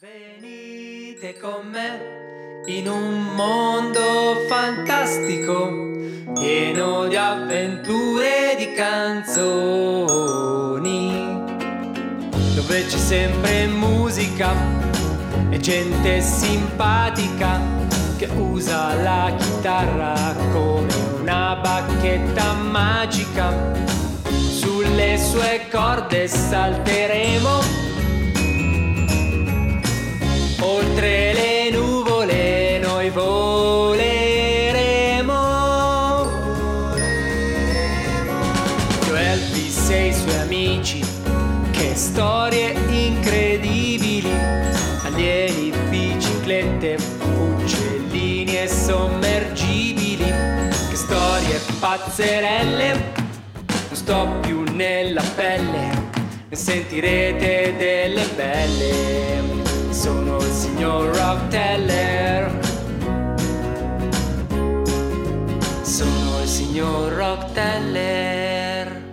Venite con me in un mondo fantastico, pieno di avventure e di canzoni, dove c'è sempre musica e gente simpatica che usa la chitarra come una bacchetta magica. Sulle sue corde salteremo pazzerelle, non sto più nella pelle, ne sentirete delle belle sono il signor Rock Teller. Sono il signor Rock Teller.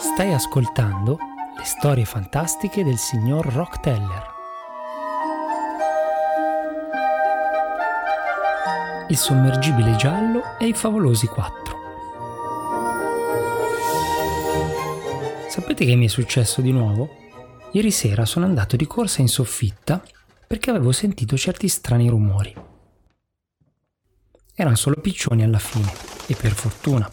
Stai ascoltando le storie fantastiche del signor Rock Il sommergibile giallo e i favolosi quattro. Sapete che mi è successo di nuovo? Ieri sera sono andato di corsa in soffitta perché avevo sentito certi strani rumori. Erano solo piccioni alla fine, e per fortuna.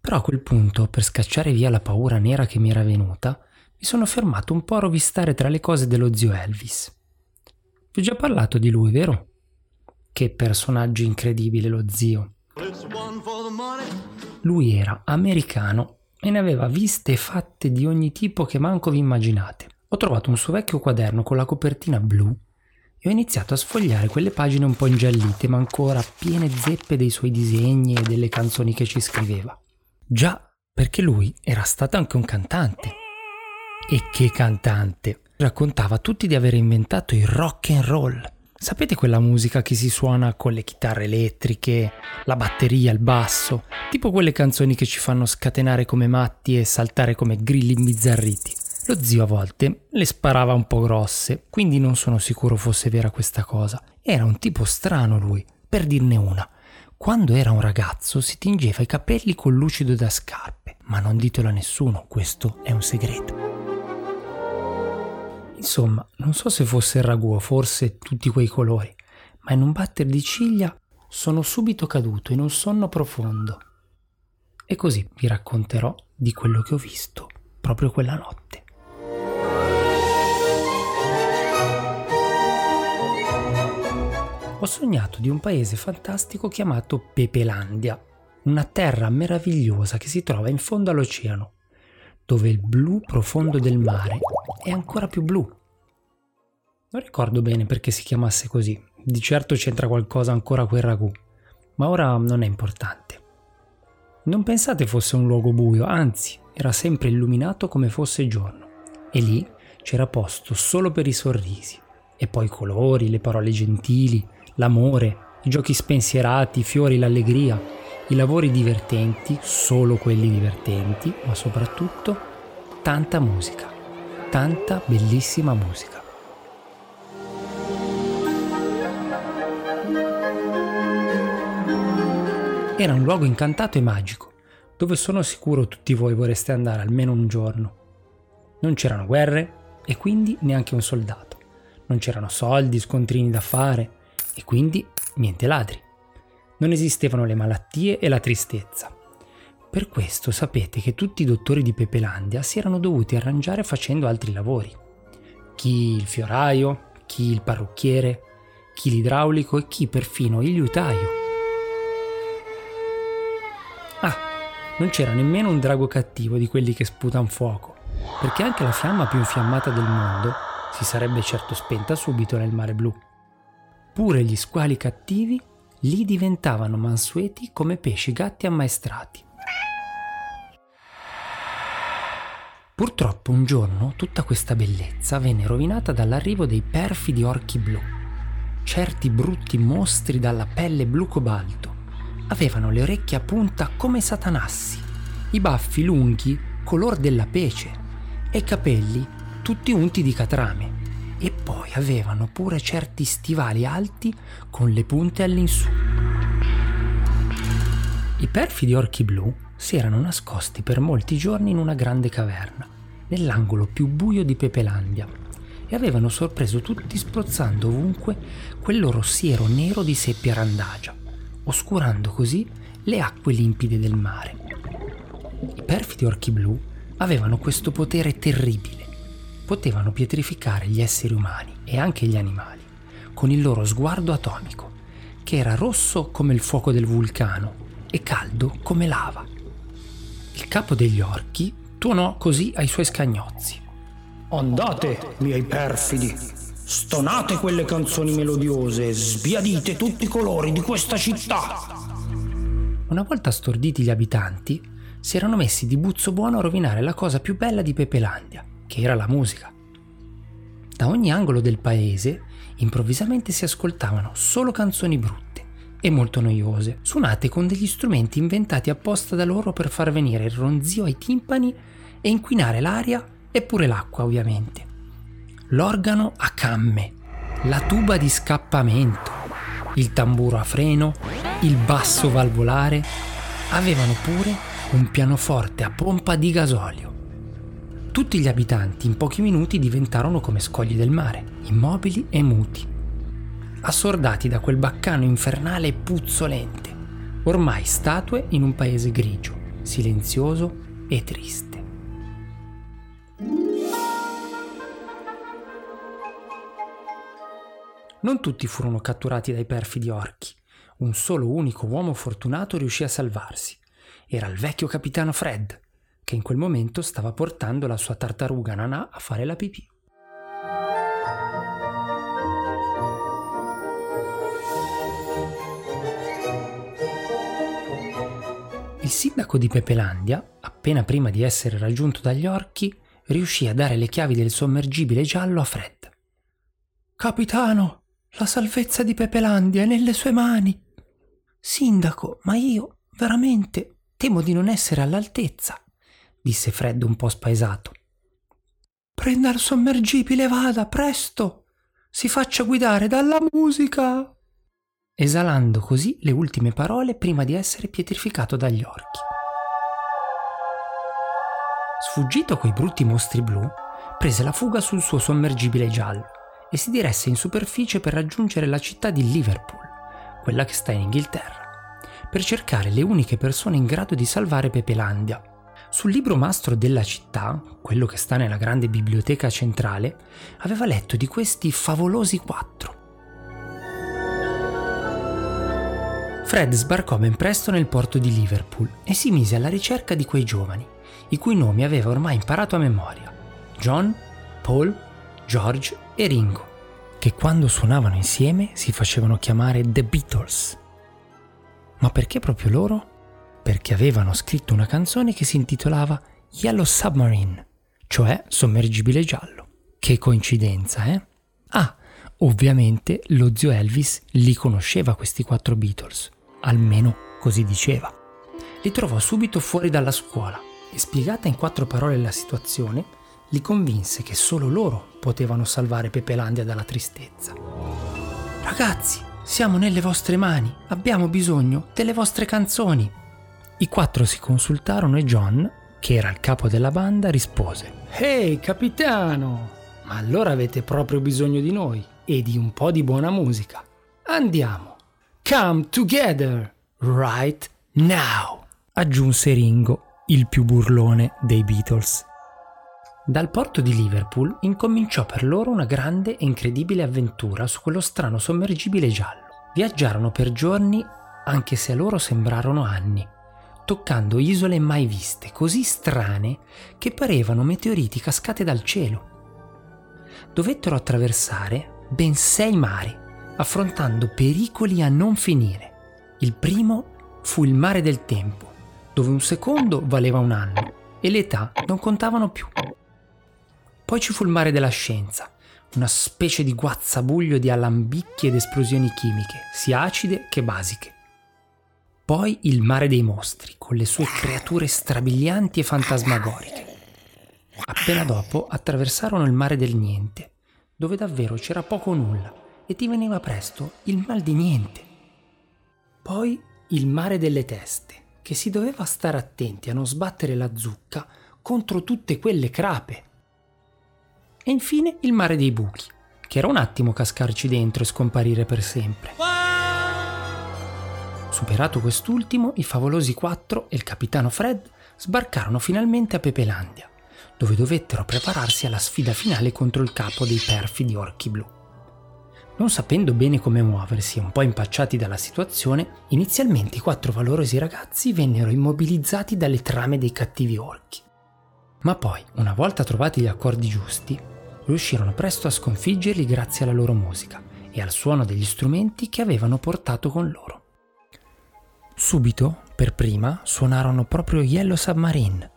Però a quel punto, per scacciare via la paura nera che mi era venuta, mi sono fermato un po' a rovistare tra le cose dello zio Elvis. Vi ho già parlato di lui, vero? Che personaggio incredibile lo zio. Lui era americano e ne aveva viste e fatte di ogni tipo che manco vi immaginate. Ho trovato un suo vecchio quaderno con la copertina blu e ho iniziato a sfogliare quelle pagine un po' ingiallite ma ancora piene zeppe dei suoi disegni e delle canzoni che ci scriveva. Già, perché lui era stato anche un cantante. E che cantante! Raccontava a tutti di aver inventato il rock and roll Sapete quella musica che si suona con le chitarre elettriche, la batteria, il basso, tipo quelle canzoni che ci fanno scatenare come matti e saltare come grilli imbizzarriti? Lo zio a volte le sparava un po' grosse, quindi non sono sicuro fosse vera questa cosa. Era un tipo strano lui, per dirne una. Quando era un ragazzo si tingeva i capelli col lucido da scarpe, ma non ditelo a nessuno, questo è un segreto. Insomma, non so se fosse il ragù forse tutti quei colori, ma in un batter di ciglia sono subito caduto in un sonno profondo. E così vi racconterò di quello che ho visto proprio quella notte. Ho sognato di un paese fantastico chiamato Pepelandia, una terra meravigliosa che si trova in fondo all'oceano, dove il blu profondo del mare è ancora più blu. Non ricordo bene perché si chiamasse così, di certo c'entra qualcosa ancora quel ragù, ma ora non è importante. Non pensate fosse un luogo buio, anzi, era sempre illuminato come fosse giorno, e lì c'era posto solo per i sorrisi, e poi i colori, le parole gentili, l'amore, i giochi spensierati, i fiori, l'allegria, i lavori divertenti, solo quelli divertenti, ma soprattutto tanta musica tanta bellissima musica. Era un luogo incantato e magico, dove sono sicuro tutti voi vorreste andare almeno un giorno. Non c'erano guerre e quindi neanche un soldato. Non c'erano soldi, scontrini da fare e quindi niente ladri. Non esistevano le malattie e la tristezza. Per questo sapete che tutti i dottori di Pepelandia si erano dovuti arrangiare facendo altri lavori. Chi il fioraio, chi il parrucchiere, chi l'idraulico e chi perfino il liutaio. Ah, non c'era nemmeno un drago cattivo di quelli che sputan fuoco, perché anche la fiamma più infiammata del mondo si sarebbe certo spenta subito nel mare blu. Pure gli squali cattivi lì diventavano mansueti come pesci gatti ammaestrati. Purtroppo un giorno tutta questa bellezza venne rovinata dall'arrivo dei perfidi orchi blu, certi brutti mostri dalla pelle blu cobalto, avevano le orecchie a punta come satanassi, i baffi lunghi color della pece e i capelli tutti unti di catrame. E poi avevano pure certi stivali alti con le punte all'insù. I perfidi orchi blu si erano nascosti per molti giorni in una grande caverna, nell'angolo più buio di Pepelandia, e avevano sorpreso tutti spruzzando ovunque quel loro siero nero di seppia randagia, oscurando così le acque limpide del mare. I perfidi orchi blu avevano questo potere terribile. Potevano pietrificare gli esseri umani e anche gli animali con il loro sguardo atomico, che era rosso come il fuoco del vulcano e caldo come lava. Il capo degli orchi tuonò così ai suoi scagnozzi. Andate, miei perfidi, stonate quelle canzoni melodiose, sbiadite tutti i colori di questa città. Una volta storditi gli abitanti, si erano messi di buzzo buono a rovinare la cosa più bella di Pepelandia, che era la musica. Da ogni angolo del paese improvvisamente si ascoltavano solo canzoni brutte e molto noiose, suonate con degli strumenti inventati apposta da loro per far venire il ronzio ai timpani e inquinare l'aria e pure l'acqua ovviamente. L'organo a camme, la tuba di scappamento, il tamburo a freno, il basso valvolare, avevano pure un pianoforte a pompa di gasolio. Tutti gli abitanti in pochi minuti diventarono come scogli del mare, immobili e muti assordati da quel baccano infernale e puzzolente, ormai statue in un paese grigio, silenzioso e triste. Non tutti furono catturati dai perfidi orchi. Un solo unico uomo fortunato riuscì a salvarsi. Era il vecchio capitano Fred, che in quel momento stava portando la sua tartaruga Nanà a fare la pipì. Il sindaco di Pepelandia, appena prima di essere raggiunto dagli orchi, riuscì a dare le chiavi del sommergibile giallo a Fred. Capitano, la salvezza di Pepelandia è nelle sue mani. Sindaco, ma io, veramente, temo di non essere all'altezza, disse Fred un po' spaesato. Prenda il sommergibile vada, presto! Si faccia guidare dalla musica! esalando così le ultime parole prima di essere pietrificato dagli orchi. Sfuggito coi brutti mostri blu, prese la fuga sul suo sommergibile giallo e si diresse in superficie per raggiungere la città di Liverpool, quella che sta in Inghilterra, per cercare le uniche persone in grado di salvare Pepelandia. Sul libro mastro della città, quello che sta nella grande biblioteca centrale, aveva letto di questi favolosi quattro Fred sbarcò ben presto nel porto di Liverpool e si mise alla ricerca di quei giovani, i cui nomi aveva ormai imparato a memoria. John, Paul, George e Ringo, che quando suonavano insieme si facevano chiamare The Beatles. Ma perché proprio loro? Perché avevano scritto una canzone che si intitolava Yellow Submarine, cioè sommergibile giallo. Che coincidenza, eh? Ah, ovviamente lo zio Elvis li conosceva questi quattro Beatles almeno così diceva. Li trovò subito fuori dalla scuola e spiegata in quattro parole la situazione, li convinse che solo loro potevano salvare Pepelandia dalla tristezza. Ragazzi, siamo nelle vostre mani, abbiamo bisogno delle vostre canzoni. I quattro si consultarono e John, che era il capo della banda, rispose: Ehi, capitano! Ma allora avete proprio bisogno di noi e di un po' di buona musica. Andiamo! Come together right now, aggiunse Ringo, il più burlone dei Beatles. Dal porto di Liverpool incominciò per loro una grande e incredibile avventura su quello strano sommergibile giallo. Viaggiarono per giorni, anche se a loro sembrarono anni, toccando isole mai viste, così strane che parevano meteoriti cascate dal cielo. Dovettero attraversare ben sei mari affrontando pericoli a non finire. Il primo fu il mare del tempo, dove un secondo valeva un anno e le età non contavano più. Poi ci fu il mare della scienza, una specie di guazzabuglio di alambicchi ed esplosioni chimiche, sia acide che basiche. Poi il mare dei mostri, con le sue creature strabilianti e fantasmagoriche. Appena dopo attraversarono il mare del niente, dove davvero c'era poco o nulla e ti veniva presto il mal di niente. Poi il mare delle teste, che si doveva stare attenti a non sbattere la zucca contro tutte quelle crape. E infine il mare dei buchi, che era un attimo cascarci dentro e scomparire per sempre. Superato quest'ultimo, i favolosi quattro e il capitano Fred sbarcarono finalmente a Pepelandia, dove dovettero prepararsi alla sfida finale contro il capo dei perfidi orchi blu. Non sapendo bene come muoversi e un po' impacciati dalla situazione, inizialmente i quattro valorosi ragazzi vennero immobilizzati dalle trame dei cattivi orchi. Ma poi, una volta trovati gli accordi giusti, riuscirono presto a sconfiggerli grazie alla loro musica e al suono degli strumenti che avevano portato con loro. Subito, per prima, suonarono proprio Yellow Submarine.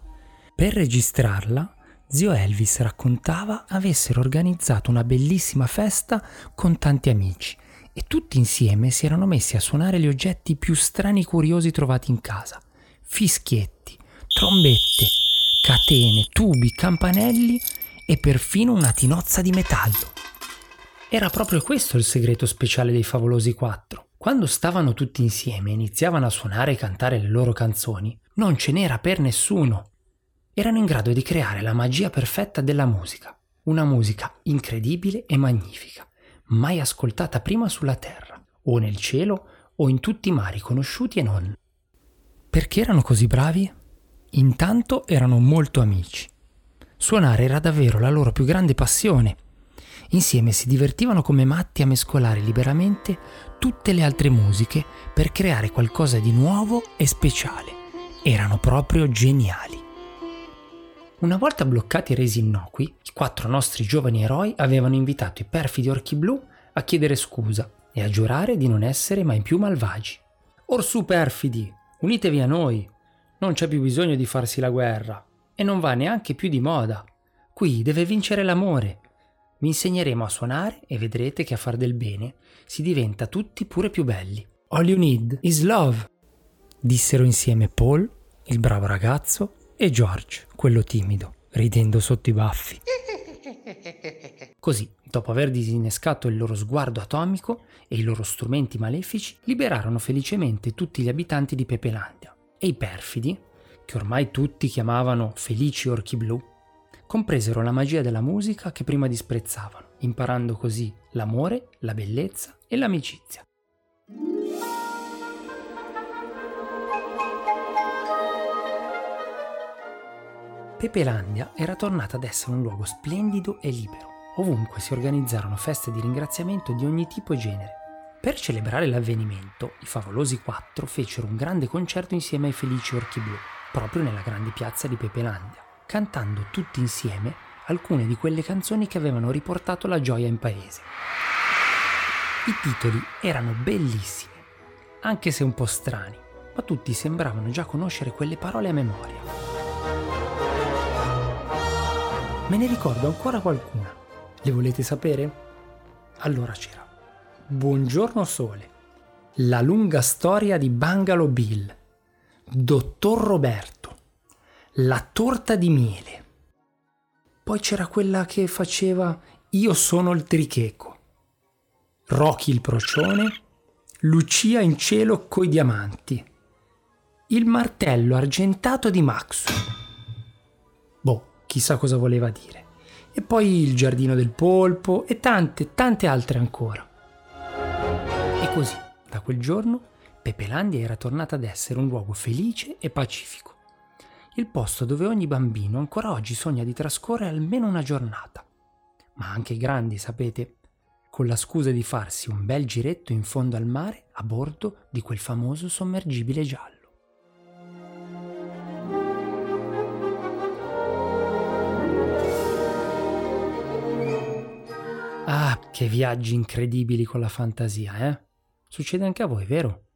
Per registrarla, zio Elvis raccontava avessero organizzato una bellissima festa con tanti amici e tutti insieme si erano messi a suonare gli oggetti più strani e curiosi trovati in casa. Fischietti, trombette, catene, tubi, campanelli e perfino una tinozza di metallo. Era proprio questo il segreto speciale dei favolosi quattro. Quando stavano tutti insieme e iniziavano a suonare e cantare le loro canzoni, non ce n'era per nessuno. Erano in grado di creare la magia perfetta della musica, una musica incredibile e magnifica, mai ascoltata prima sulla terra, o nel cielo, o in tutti i mari conosciuti e non. Perché erano così bravi? Intanto erano molto amici. Suonare era davvero la loro più grande passione. Insieme si divertivano come matti a mescolare liberamente tutte le altre musiche per creare qualcosa di nuovo e speciale. Erano proprio geniali. Una volta bloccati e resi innocui, i quattro nostri giovani eroi avevano invitato i perfidi orchi blu a chiedere scusa e a giurare di non essere mai più malvagi. Orsù perfidi, unitevi a noi. Non c'è più bisogno di farsi la guerra e non va neanche più di moda. Qui deve vincere l'amore. Vi insegneremo a suonare e vedrete che a far del bene si diventa tutti pure più belli. All you need is love, dissero insieme Paul, il bravo ragazzo, e George, quello timido, ridendo sotto i baffi. Così, dopo aver disinnescato il loro sguardo atomico e i loro strumenti malefici, liberarono felicemente tutti gli abitanti di Pepelandia e i perfidi, che ormai tutti chiamavano felici orchi blu, compresero la magia della musica che prima disprezzavano, imparando così l'amore, la bellezza e l'amicizia. Pepelandia era tornata ad essere un luogo splendido e libero. Ovunque si organizzarono feste di ringraziamento di ogni tipo e genere. Per celebrare l'avvenimento, i favolosi quattro fecero un grande concerto insieme ai felici orchi blu proprio nella grande piazza di Pepelandia, cantando tutti insieme alcune di quelle canzoni che avevano riportato la gioia in paese. I titoli erano bellissimi, anche se un po' strani, ma tutti sembravano già conoscere quelle parole a memoria. Me ne ricordo ancora qualcuna. Le volete sapere? Allora c'era. Buongiorno Sole. La lunga storia di Bungalow Bill Dottor Roberto, la torta di miele. Poi c'era quella che faceva Io sono il tricheco, Rocky il procione, Lucia in cielo coi diamanti, il martello argentato di Maxwell. Boh, chissà cosa voleva dire. E poi il giardino del polpo e tante, tante altre ancora. E così, da quel giorno, Pepelandia era tornata ad essere un luogo felice e pacifico. Il posto dove ogni bambino ancora oggi sogna di trascorrere almeno una giornata. Ma anche i grandi, sapete, con la scusa di farsi un bel giretto in fondo al mare a bordo di quel famoso sommergibile giallo. Ah, che viaggi incredibili con la fantasia, eh? Succede anche a voi, vero?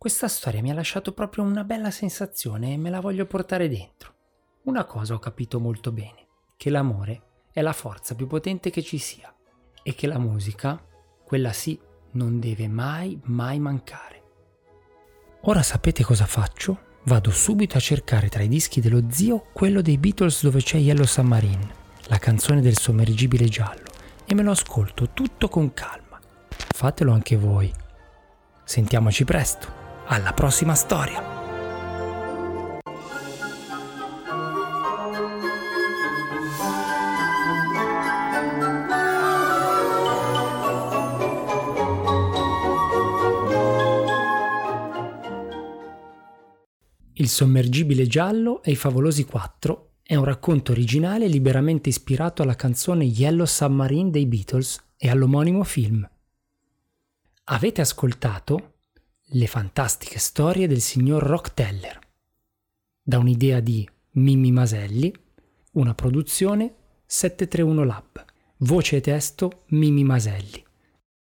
Questa storia mi ha lasciato proprio una bella sensazione e me la voglio portare dentro. Una cosa ho capito molto bene, che l'amore è la forza più potente che ci sia e che la musica, quella sì, non deve mai, mai mancare. Ora sapete cosa faccio? Vado subito a cercare tra i dischi dello zio quello dei Beatles dove c'è Yellow Submarine, la canzone del sommergibile giallo, e me lo ascolto tutto con calma. Fatelo anche voi. Sentiamoci presto. Alla prossima storia! Il sommergibile giallo e i favolosi quattro è un racconto originale liberamente ispirato alla canzone Yellow Submarine dei Beatles e all'omonimo film. Avete ascoltato le fantastiche storie del signor Rockteller, da un'idea di Mimmi Maselli, una produzione 731 Lab, voce e testo Mimmi Maselli.